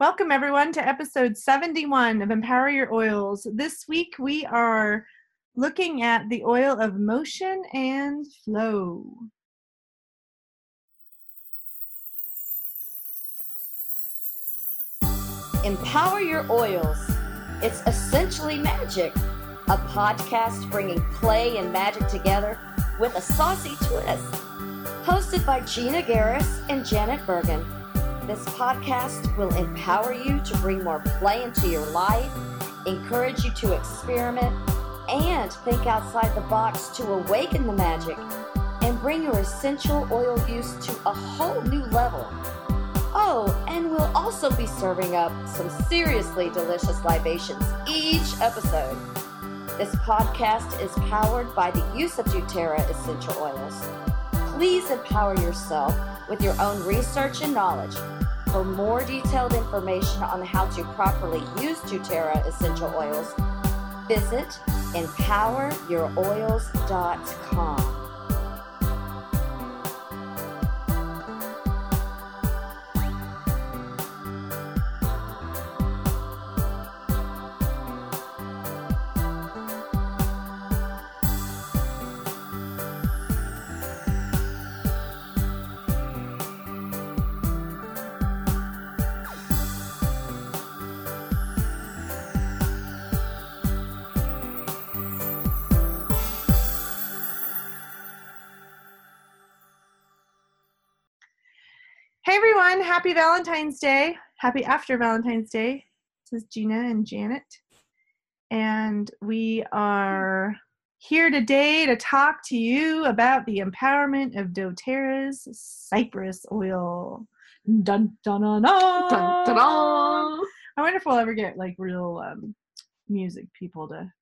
Welcome, everyone, to episode 71 of Empower Your Oils. This week we are looking at the oil of motion and flow. Empower Your Oils. It's essentially magic, a podcast bringing play and magic together with a saucy twist. Hosted by Gina Garris and Janet Bergen. This podcast will empower you to bring more play into your life, encourage you to experiment, and think outside the box to awaken the magic and bring your essential oil use to a whole new level. Oh, and we'll also be serving up some seriously delicious libations each episode. This podcast is powered by the use of doTERRA essential oils. Please empower yourself with your own research and knowledge. For more detailed information on how to properly use doTERRA essential oils, visit empoweryouroils.com. Hey, everyone. Happy Valentine's Day. Happy after Valentine's Day. This is Gina and Janet. And we are here today to talk to you about the empowerment of doTERRA's cypress oil. Dun dun dun dun. Dun, dun, dun. I wonder if we'll ever get like real um, music people to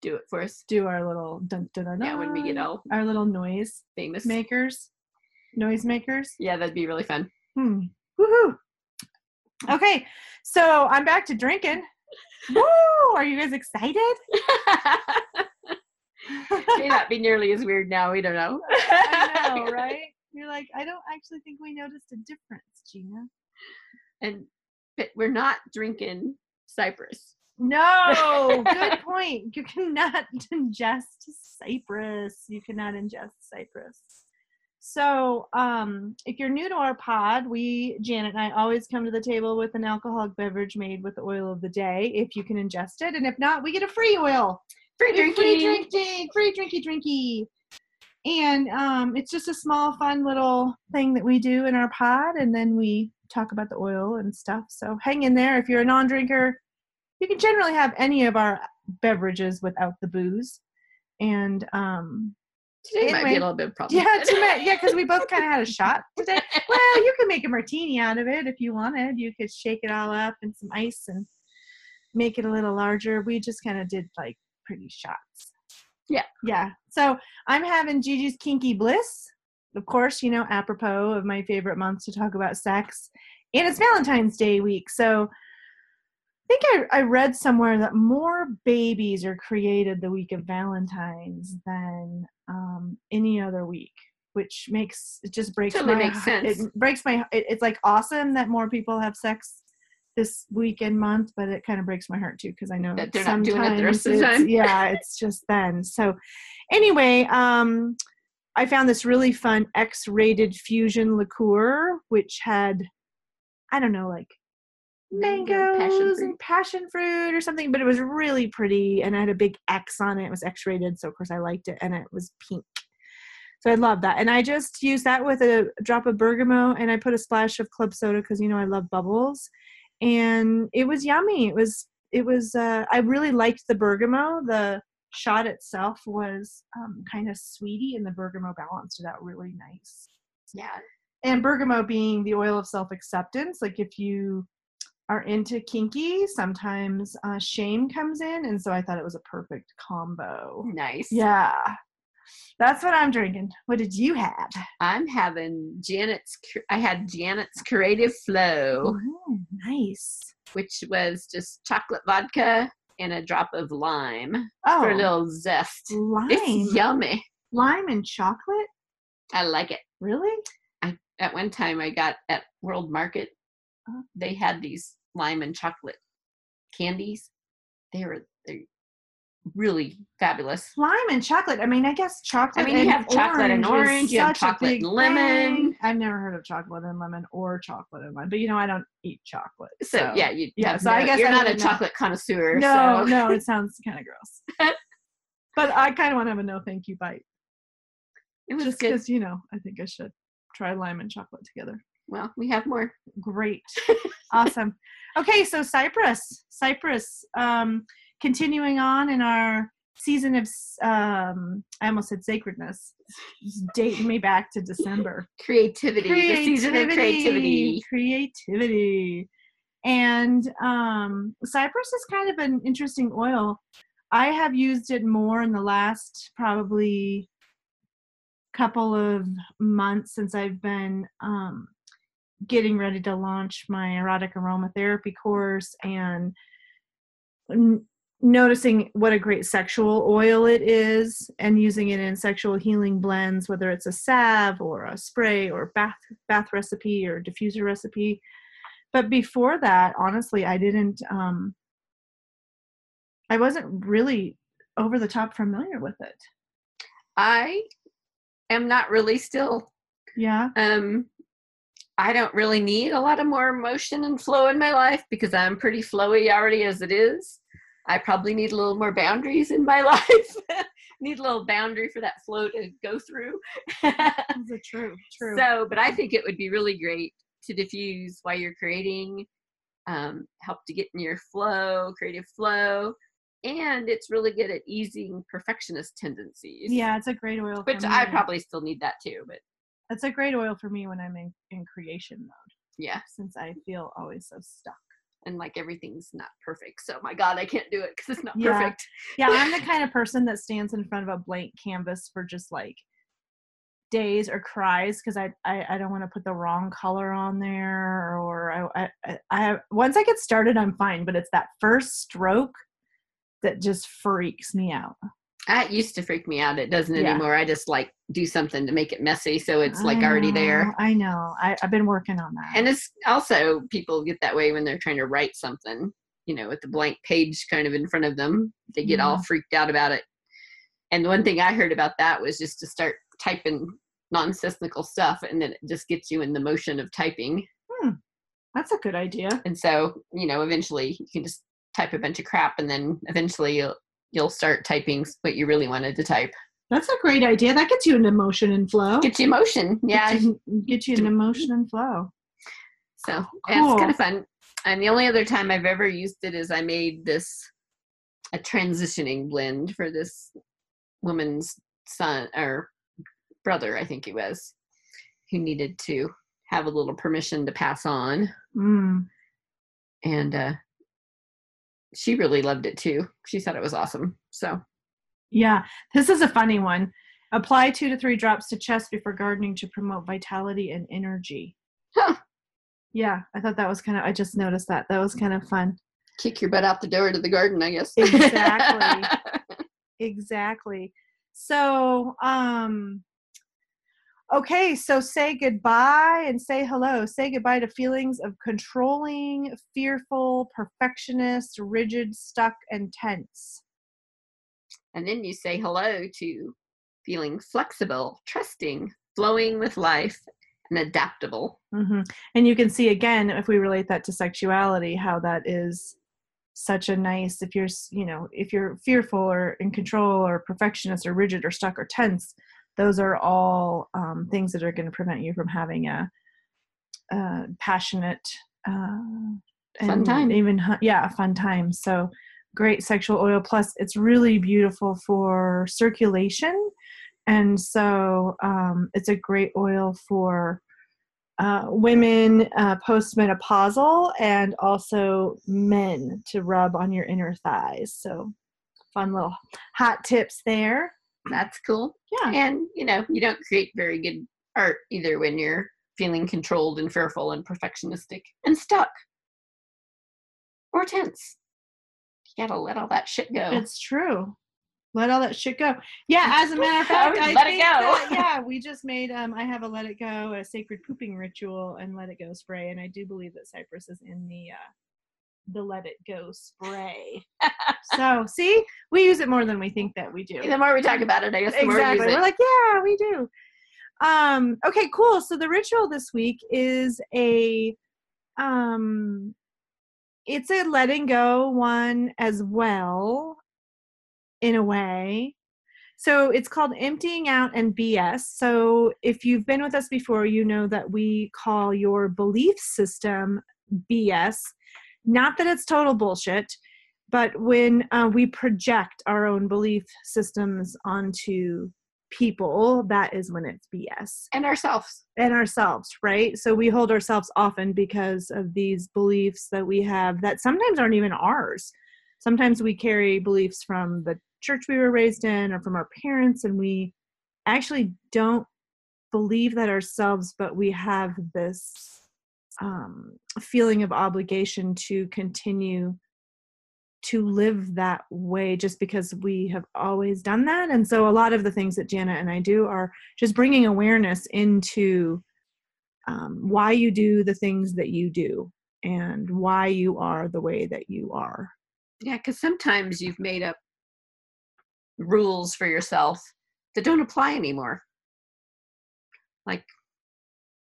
Do it for us. do our little dun dun dun. Yeah, when we get all our little noise famous. makers, noise makers. Yeah, that'd be really fun. Hmm. Woohoo. Okay, so I'm back to drinking. Woo! Are you guys excited? May not be nearly as weird now. We don't know. I know, right? You're like, I don't actually think we noticed a difference, Gina. And but we're not drinking Cypress. No, good point. You cannot ingest cypress. You cannot ingest cypress. So, um, if you're new to our pod, we, Janet and I, always come to the table with an alcoholic beverage made with the oil of the day, if you can ingest it. And if not, we get a free oil. Free Free drinking. drinking, free drinky drinky. And um, it's just a small, fun little thing that we do in our pod, and then we talk about the oil and stuff. So hang in there. If you're a non-drinker, you can generally have any of our beverages without the booze. And um, Today might be a little bit problematic. yeah, to yeah, because we both kind of had a shot today. Well, you can make a martini out of it if you wanted. You could shake it all up in some ice and make it a little larger. We just kind of did like pretty shots. Yeah. Yeah. So I'm having Gigi's Kinky Bliss. Of course, you know, apropos of my favorite month to talk about sex. And it's Valentine's Day week. So I think I, I read somewhere that more babies are created the week of Valentine's than um, any other week, which makes it just breaks Totally my makes heart- sense. It breaks my. It, it's like awesome that more people have sex this week and month, but it kind of breaks my heart too because I know That they're not doing it the rest of the it's- time. Yeah, it's just then. So anyway, um, I found this really fun X-rated fusion liqueur, which had I don't know, like mangoes passion fruit. and passion fruit or something, but it was really pretty and it had a big X on it. It was X rated, so of course I liked it, and it was pink. So I love that. And I just used that with a drop of bergamot and I put a splash of club soda because you know I love bubbles. And it was yummy. It was it was uh I really liked the bergamot. The shot itself was um, kind of sweety and the bergamot balanced it out really nice Yeah. and bergamot being the oil of self-acceptance like if you are into kinky sometimes uh, shame comes in and so i thought it was a perfect combo Nice. yeah that's what i'm drinking what did you have I'm having Janet's. I had Janet's Creative Flow, Ooh, nice which was just chocolate vodka and a drop of lime oh for a little zest. lime It's yummy. lime and chocolate I like it. really I, at one time I got at World Market, Uh-huh. they had these lime and chocolate candies. They were they're really fabulous. Lime and chocolate. I mean, I guess chocolate. I mean, you and have chocolate and orange, you have chocolate and lemon. thing. I've never heard of chocolate and lemon or chocolate and lemon, but you know, I don't eat chocolate. So, yeah, you yeah, so I guess you're I not a know. chocolate connoisseur. no, so. no, it sounds kind of gross. but I kind of want to have a no thank you bite, it was just because you know, I think I should try lime and chocolate together. Well, we have more. Great. awesome. Okay, so Cypress. Cypress. Um, continuing on in our season of, um, I almost said sacredness. Just dating me back to December. Creativity, the season of creativity. Creativity. And um Cypress is kind of an interesting oil. I have used it more in the last probably couple of months since I've been um getting ready to launch my erotic aromatherapy course and n- noticing what a great sexual oil it is and using it in sexual healing blends whether it's a salve or a spray or bath bath recipe or diffuser recipe. But before that honestly i didn't um i wasn't really over the top familiar with it. I am not really still. yeah. Um, I don't really need a lot of more motion and flow in my life because I'm pretty flowy already as it is. I probably need a little more boundaries in my life. need a little boundary for that flow to go through. True true So, but I think it would be really great to diffuse while you're creating, um, help to get in your flow, creative flow, and it's really good at easing perfectionist tendencies. yeah it's a great oil which I probably still need that too. But it's a great oil for me when i'm in, in creation mode yeah, since i feel always so stuck and like everything's not perfect. So my God, I can't do it because it's not Yeah. perfect. yeah i'm the kind of person that stands in front of a blank canvas for just like days or cries because I, I i don't want to put the wrong color on there or I, I i i have once i get started i'm fine but it's that first stroke that just freaks me out That used to freak me out. It doesn't Yeah. anymore. I just like do something to make it messy so it's like I already there. i know I, i've been working on that And it's also people get that way when they're trying to write something, you know, with the blank page kind of in front of them. They get all freaked out about it. And the one thing I heard about that was just to start typing nonsensical stuff and then it just gets you in the motion of typing. Hmm. that's a good idea And so, you know, eventually you can just type a bunch of crap and then eventually you'll you'll start typing what you really wanted to type. that's a great idea that gets you into motion and flow Get you motion. Yeah. get you, you into motion and flow So yeah, it's kind of fun. And the only other time I've ever used it is I made this a transitioning blend for this woman's son or brother, I think he was, who needed to have a little permission to pass on. mm. And uh she really loved it too. She said it was awesome. So Yeah, this is a funny one. Apply two to three drops to chest before gardening to promote vitality and energy. Huh. Yeah, I thought that was kind of, I just noticed that. That was kind of fun. kick your butt out the door to the garden, I guess. Exactly. Exactly. So, um, okay, so say goodbye and say hello. Say goodbye to feelings of controlling, fearful, perfectionist, rigid, stuck, and tense. and then you say hello to feeling flexible, trusting, flowing with life, and adaptable. hmm And you can see again, if we relate that to sexuality, how that is such a nice. If you're, you know, if you're fearful or in control or perfectionist or rigid or stuck or tense, those are all um, things that are going to prevent you from having a, uh passionate, uh, Fun and time. Even yeah, a fun time. So great sexual oil. Plus, it's really beautiful for circulation, and so um, it's a great oil for uh, women uh, postmenopausal and also men to rub on your inner thighs. So, fun little hot tips there. That's cool. Yeah. And, you know, you don't create very good art either when you're feeling controlled and fearful and perfectionistic and stuck or tense. You gotta let all that shit go. It's true. Let all that shit go. Yeah, as a matter of fact, I let it go. that- yeah, we just made um I have a let it go, a sacred pooping ritual and let it go spray, and I do believe that Cypress is in the uh the let it go spray. so see, we use it more than we think that we do. the more we talk about it, I guess the more we exactly. use We're like, yeah, we do. Um, okay, cool. So the ritual this week is a um it's a letting go one as well in a way. So it's called emptying out and BS. So if you've been with us before, you know that we call your belief system BS. Not that it's total bullshit, but when uh, we project our own belief systems onto people, that is when it's BS and ourselves. and ourselves, right? So we hold ourselves often because of these beliefs that we have that sometimes aren't even ours. Sometimes we carry beliefs from the church we were raised in or from our parents, and we actually don't believe that ourselves, but we have this um, feeling of obligation to continue to live that way just because we have always done that. And so a lot of the things that Jana and I do are just bringing awareness into um, why you do the things that you do and why you are the way that you are. Yeah, because sometimes you've made up rules for yourself that don't apply anymore. Like,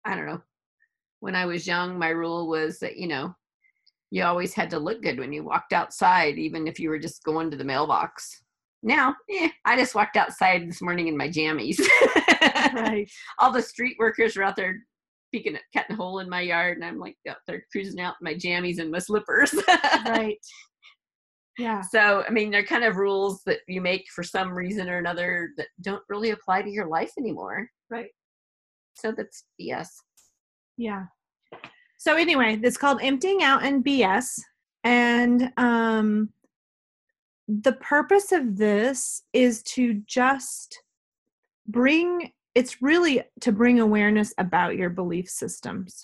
I don't know. When I was young, my rule was that, you know, you always had to look good when you walked outside, even if you were just going to the mailbox. Now, eh, I just walked outside this morning in my jammies. Right. All the street workers were out there peeking at cutting a hole in my yard, and I'm like out there cruising out in my jammies and my slippers. right. Yeah. So, I mean, they're kind of rules that you make for some reason or another that don't really apply to your life anymore. Right. So that's BS. Yeah. So anyway, it's called emptying out and BS. And um the purpose of this is to just bring it's really to bring awareness about your belief systems.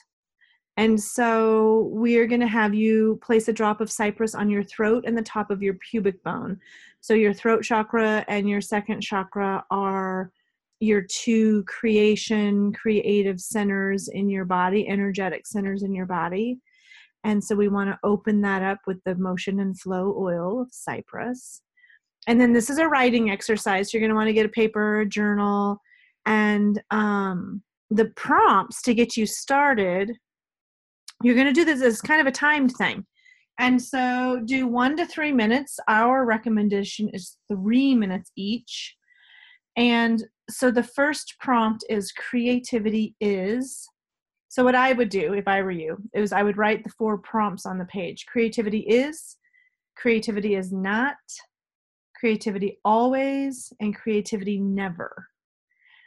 And so we are going to have you place a drop of cypress on your throat and the top of your pubic bone. So your throat chakra and your second chakra are your two creation creative centers in your body energetic centers in your body. And so we want to open that up with the motion and flow oil of cypress. And then this is a writing exercise. You're going to want to get a paper a journal and um, the prompts to get you started you're going to do this as kind of a timed thing. And so do one to three minutes. Our recommendation is three minutes each. And so the first prompt is creativity is. So what I would do if I were you is I would write the four prompts on the page. Creativity is, creativity is not, creativity always, and creativity never.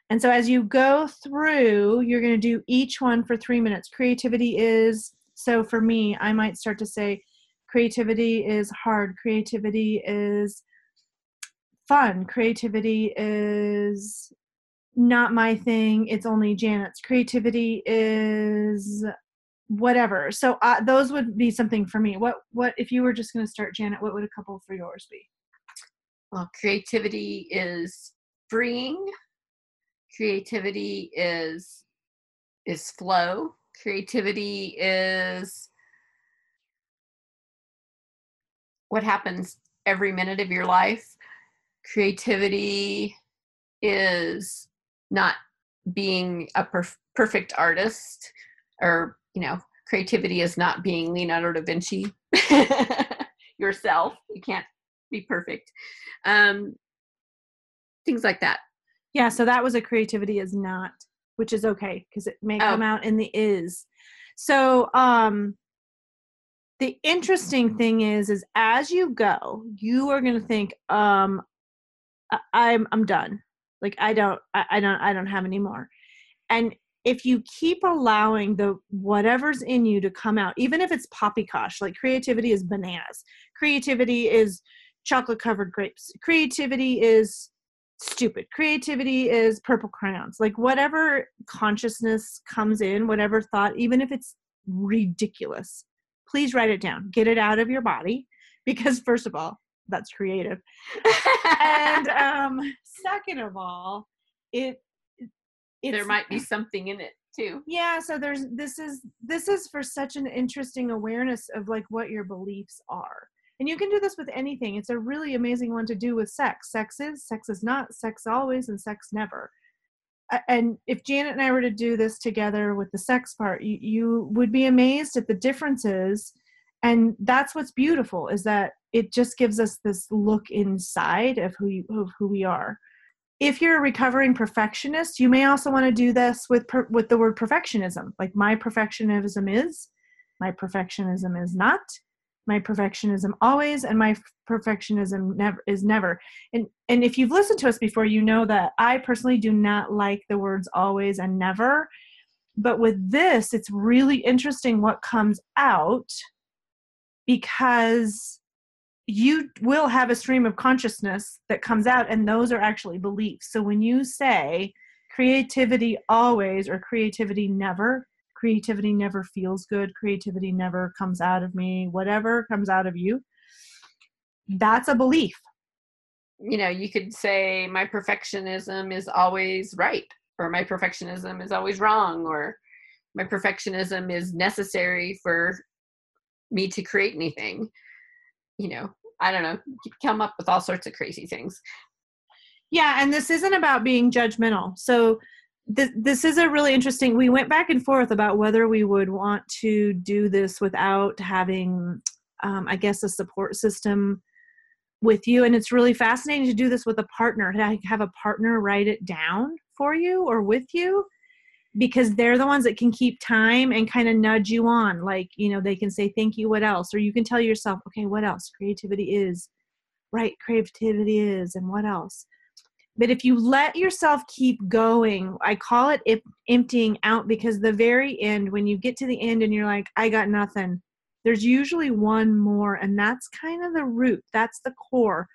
And so as you go through, you're going to do each one for 3 minutes. Creativity is so for me, I might start to say creativity is hard, creativity is fun. Creativity is not my thing. It's only Janet's. Creativity is whatever. So uh, those would be something for me. What what if you were just going to start Janet? What would a couple for yours be? Well, creativity is freeing. Creativity is is flow. Creativity is what happens every minute of your life. Creativity is not being a perf- perfect artist or, you know, creativity is not being Leonardo da Vinci yourself. You can't be perfect. Um, things like that. Yeah, so that was a creativity is not, which is okay because it may come Oh. out in the is. So um the interesting thing is is as you go, you are gonna think, um I'm I'm done. Like I don't I, I don't I don't have any more. And if you keep allowing the whatever's in you to come out, even if it's poppycock, like creativity is bananas, creativity is chocolate covered grapes, creativity is stupid, creativity is purple crayons, like whatever consciousness comes in, whatever thought, even if it's ridiculous, please write it down, get it out of your body, because first of all, that's creative and um second of all it, it's there might be something in it too. Yeah, so there's this is this is for such an interesting awareness of like what your beliefs are. And you can do this with anything. It's a really amazing one to do with sex. Sex is, sex is not, sex always, and sex never. And if Janet and I were to do this together with the sex part, you, you would be amazed at the differences. And that's what's beautiful is that it just gives us this look inside of who you, of who we are. If you're a recovering perfectionist, you may also want to do this with per, with the word perfectionism. Like my perfectionism is, my perfectionism is not my perfectionism always and my perfectionism never is never and and if you've listened to us before you know that i personally do not like the words always and never but with this it's really interesting what comes out because you will have a stream of consciousness that comes out and those are actually beliefs. So when you say creativity always or creativity never creativity never feels good creativity never comes out of me whatever comes out of you that's a belief. You know you could say my perfectionism is always right or my perfectionism is always wrong or my perfectionism is necessary for me to create anything you know i don't know come up with all sorts of crazy things. Yeah and this isn't about being judgmental. So this, is a really interesting we went back and forth about whether we would want to do this without having um, i guess a support system with you. And it's really fascinating to do this with a partner. I have a partner write it down for you or with you because they're the ones that can keep time and kind of nudge you on like you know they can say thank you what else or you can tell yourself okay what else creativity is right creativity is and what else but if you let yourself keep going, I call it emptying out because the very end, when you get to the end and you're like, I got nothing, there's usually one more. And that's kind of the root, that's the core.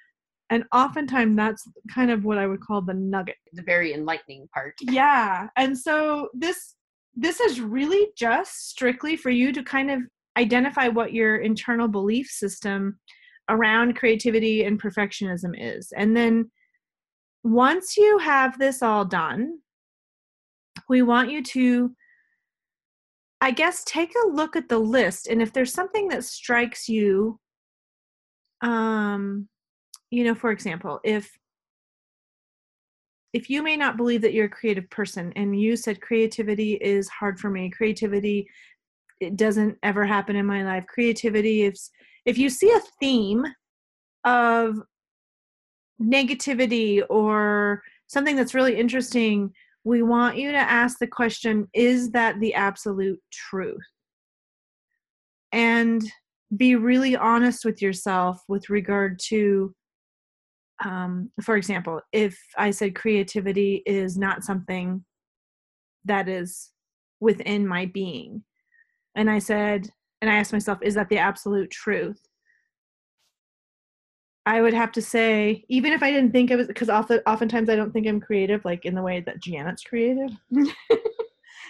And oftentimes that's kind of what I would call the nugget. The very enlightening part. Yeah. And so this this is really just strictly for you to kind of identify what your internal belief system around creativity and perfectionism is. And then once you have this all done, we want you to, I guess, take a look at the list. And if there's something that strikes you, um, you know, for example, if if you may not believe that you're a creative person and you said creativity is hard for me creativity it doesn't ever happen in my life creativity if if you see a theme of negativity or something that's really interesting, we want you to ask the question is that the absolute truth? And be really honest with yourself with regard to, um, for example, if I said creativity is not something that is within my being, and I said, and I asked myself, is that the absolute truth? I would have to say, even if I didn't think of was, because often, oftentimes I don't think I'm creative, like in the way that Janet's creative.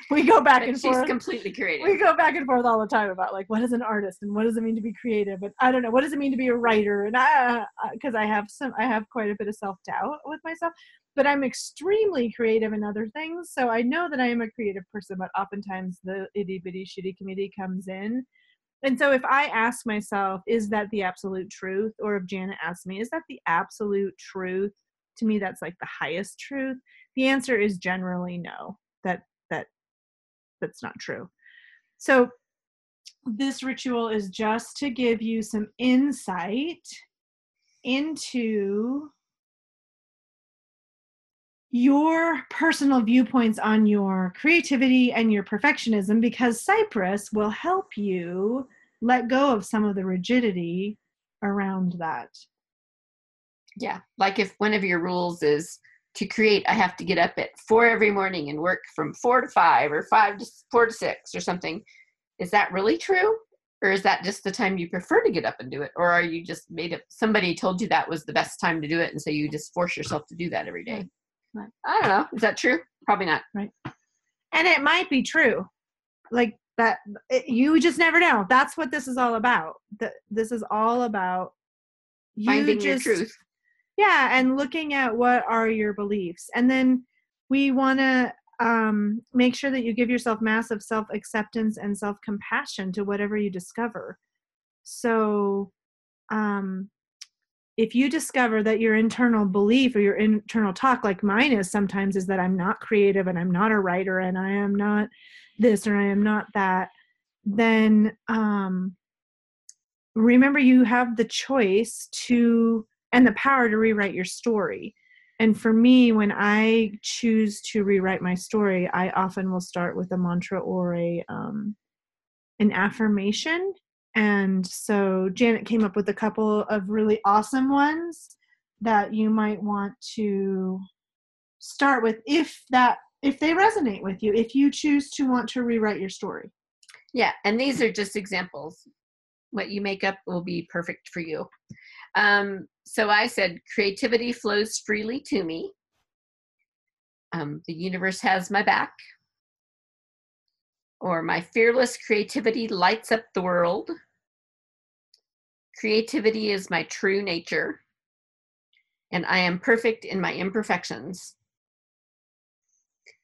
we go back and She's forth. She's completely creative. We go back and forth all the time about like what is an artist and what does it mean to be creative, and I don't know what does it mean to be a writer, and I because I have some, I have quite a bit of self doubt with myself, but I'm extremely creative in other things, so I know that I am a creative person, but oftentimes the itty bitty shitty committee comes in and so if I ask myself, is that the absolute truth? Or if Janet asks me, is that the absolute truth? To me, that's like the highest truth. The answer is generally no, that that's not true. So this ritual is just to give you some insight into your personal viewpoints on your creativity and your perfectionism because Cypress will help you let go of some of the rigidity around that. Yeah, like if one of your rules is to create, I have to get up at four every morning and work from four to five or five to four to six or something. Is that really true? Or is that just the time you prefer to get up and do it? Or are you just made up, somebody told you that was the best time to do it and so you just force yourself to do that every day? Right. I don't know. Is that true? Probably not. Right. And it might be true. Like that it, you just never know. That's what this is all about. That this is all about you finding just, your truth. Yeah, and looking at what are your beliefs. And then we want to um, make sure that you give yourself massive self acceptance and self compassion to whatever you discover. So, um, if you discover that your internal belief or your internal talk, like mine is sometimes, is that I'm not creative and I'm not a writer and I am not this or I am not that, then um, remember you have the choice to and the power to rewrite your story. And for me, when I choose to rewrite my story, I often will start with a mantra or a um, an affirmation and so Janet came up with a couple of really awesome ones that you might want to start with if that if they resonate with you, if you choose to want to rewrite your story. Yeah, and these are just examples. What you make up will be perfect for you. Um, so I said, creativity flows freely to me. Um, the universe has my back or my fearless creativity lights up the world. Creativity is my true nature, and I am perfect in my imperfections.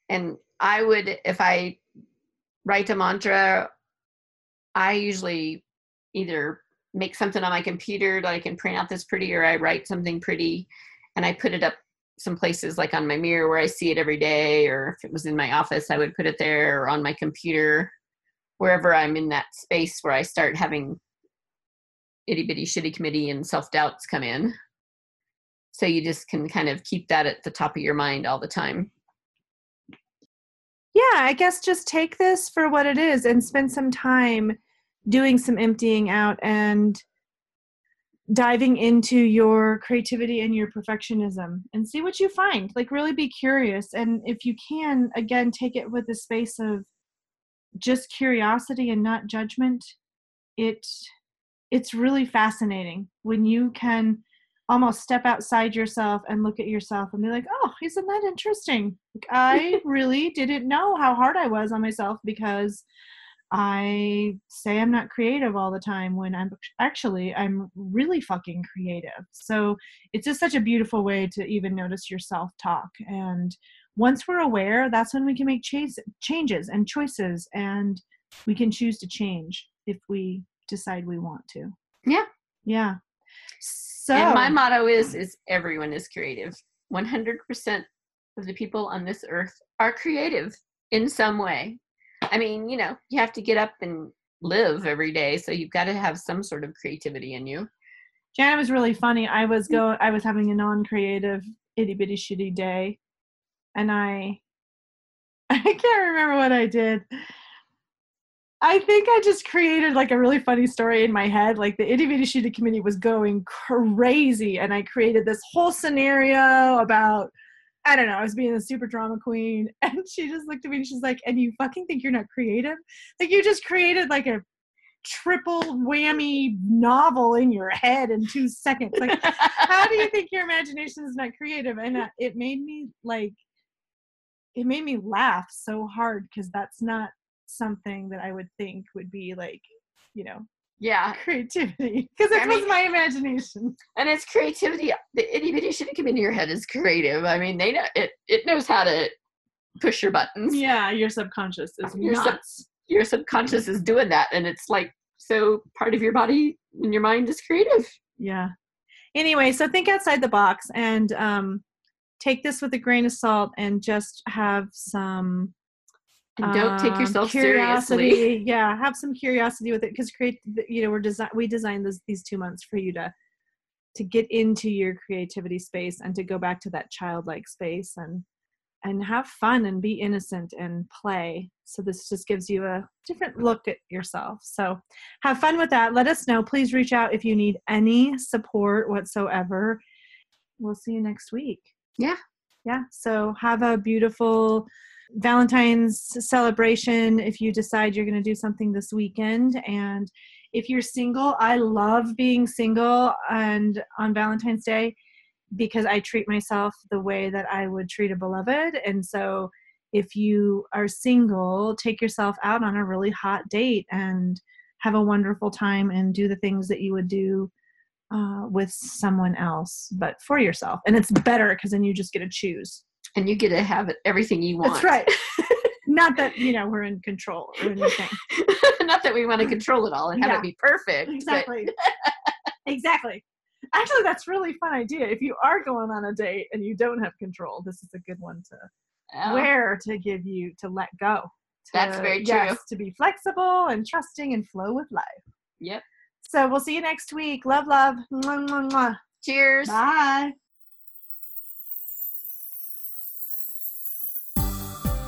And I would, if I write a mantra, I usually either make something on my computer that I can print out this pretty, or I write something pretty and I put it up some places like on my mirror where I see it every day, or if it was in my office, I would put it there, or on my computer, wherever I'm in that space where I start having itty bitty shitty committee and self doubts come in. So you just can kind of keep that at the top of your mind all the time. Yeah, I guess just take this for what it is and spend some time doing some emptying out and diving into your creativity and your perfectionism and see what you find. Like, really be curious. And if you can, again, take it with a space of just curiosity and not judgment. It it's really fascinating when you can almost step outside yourself and look at yourself and be like, oh, isn't that interesting? Like, I really didn't know how hard I was on myself because I say I'm not creative all the time when I'm actually I'm really fucking creative. So it's just such a beautiful way to even notice your self talk. And once we're aware, that's when we can make ch- changes and choices, and we can choose to change if we decide we want to. Yeah. Yeah. So and my motto is is everyone is creative. 100% of the people on this earth are creative in some way. I mean, you know, you have to get up and live every day, so you've got to have some sort of creativity in you. Janet was really funny. I was mm. going I was having a non-creative itty bitty shitty day and I I can't remember what I did. I think I just created like a really funny story in my head. Like the itty bitty shitty committee was going crazy, and I created this whole scenario about I don't know, I was being a super drama queen, and she just looked at me and she's like, "And you fucking think you're not creative? Like you just created like a triple whammy novel in your head in two seconds. Like, how do you think your imagination is not creative?" And uh, it made me like, it made me laugh so hard because that's not something that I would think would be like, you know, yeah, creativity because it I was mean, my imagination. And it's creativity. The itty bitty shitty come into your head is creative. I mean, they know it. It knows how to push your buttons. Yeah, your subconscious is your nuts. Sub, your subconscious is doing that, and it's like so part of your body and your mind is creative. Yeah. Anyway, so think outside the box and um, take this with a grain of salt and just have some and don't take um, yourself curiosity. seriously. Yeah, have some curiosity with it because create. You know, we're design. We designed this, these two months for you to to get into your creativity space and to go back to that childlike space and and have fun and be innocent and play. So this just gives you a different look at yourself. So have fun with that. Let us know. Please reach out if you need any support whatsoever. We'll see you next week. Yeah. Yeah. So have a beautiful Valentine's celebration if you decide you're going to do something this weekend. And if you're single, I love being single and on Valentine's Day because I treat myself the way that I would treat a beloved. And so if you are single, take yourself out on a really hot date and have a wonderful time and do the things that you would do uh, with someone else, but for yourself. And it's better because then you just get to choose. And you get to have it, everything you want. That's right. Not that you know we're in control or anything. Not that we want to control it all and have Yeah. it be perfect. Exactly. exactly. Actually, that's a really fun idea. If you are going on a date and you don't have control, this is a good one to Oh, where to give you to let go. To, That's very true. Yes, to be flexible and trusting and flow with life. Yep. So we'll see you next week. Love, love. Mwah, mwah, mwah. Cheers. Bye.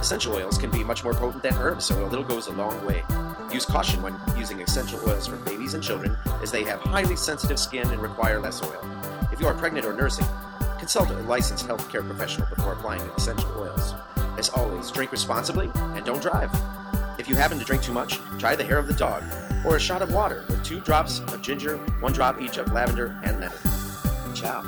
Essential oils can be much more potent than herbs, so a little goes a long way. Use caution when using essential oils for babies and children, as they have highly sensitive skin and require less oil. If you are pregnant or nursing, consult a licensed healthcare professional before applying essential oils. As always, drink responsibly and don't drive. If you happen to drink too much, try the hair of the dog, or a shot of water with two drops of ginger, one drop each of lavender and lemon. Ciao.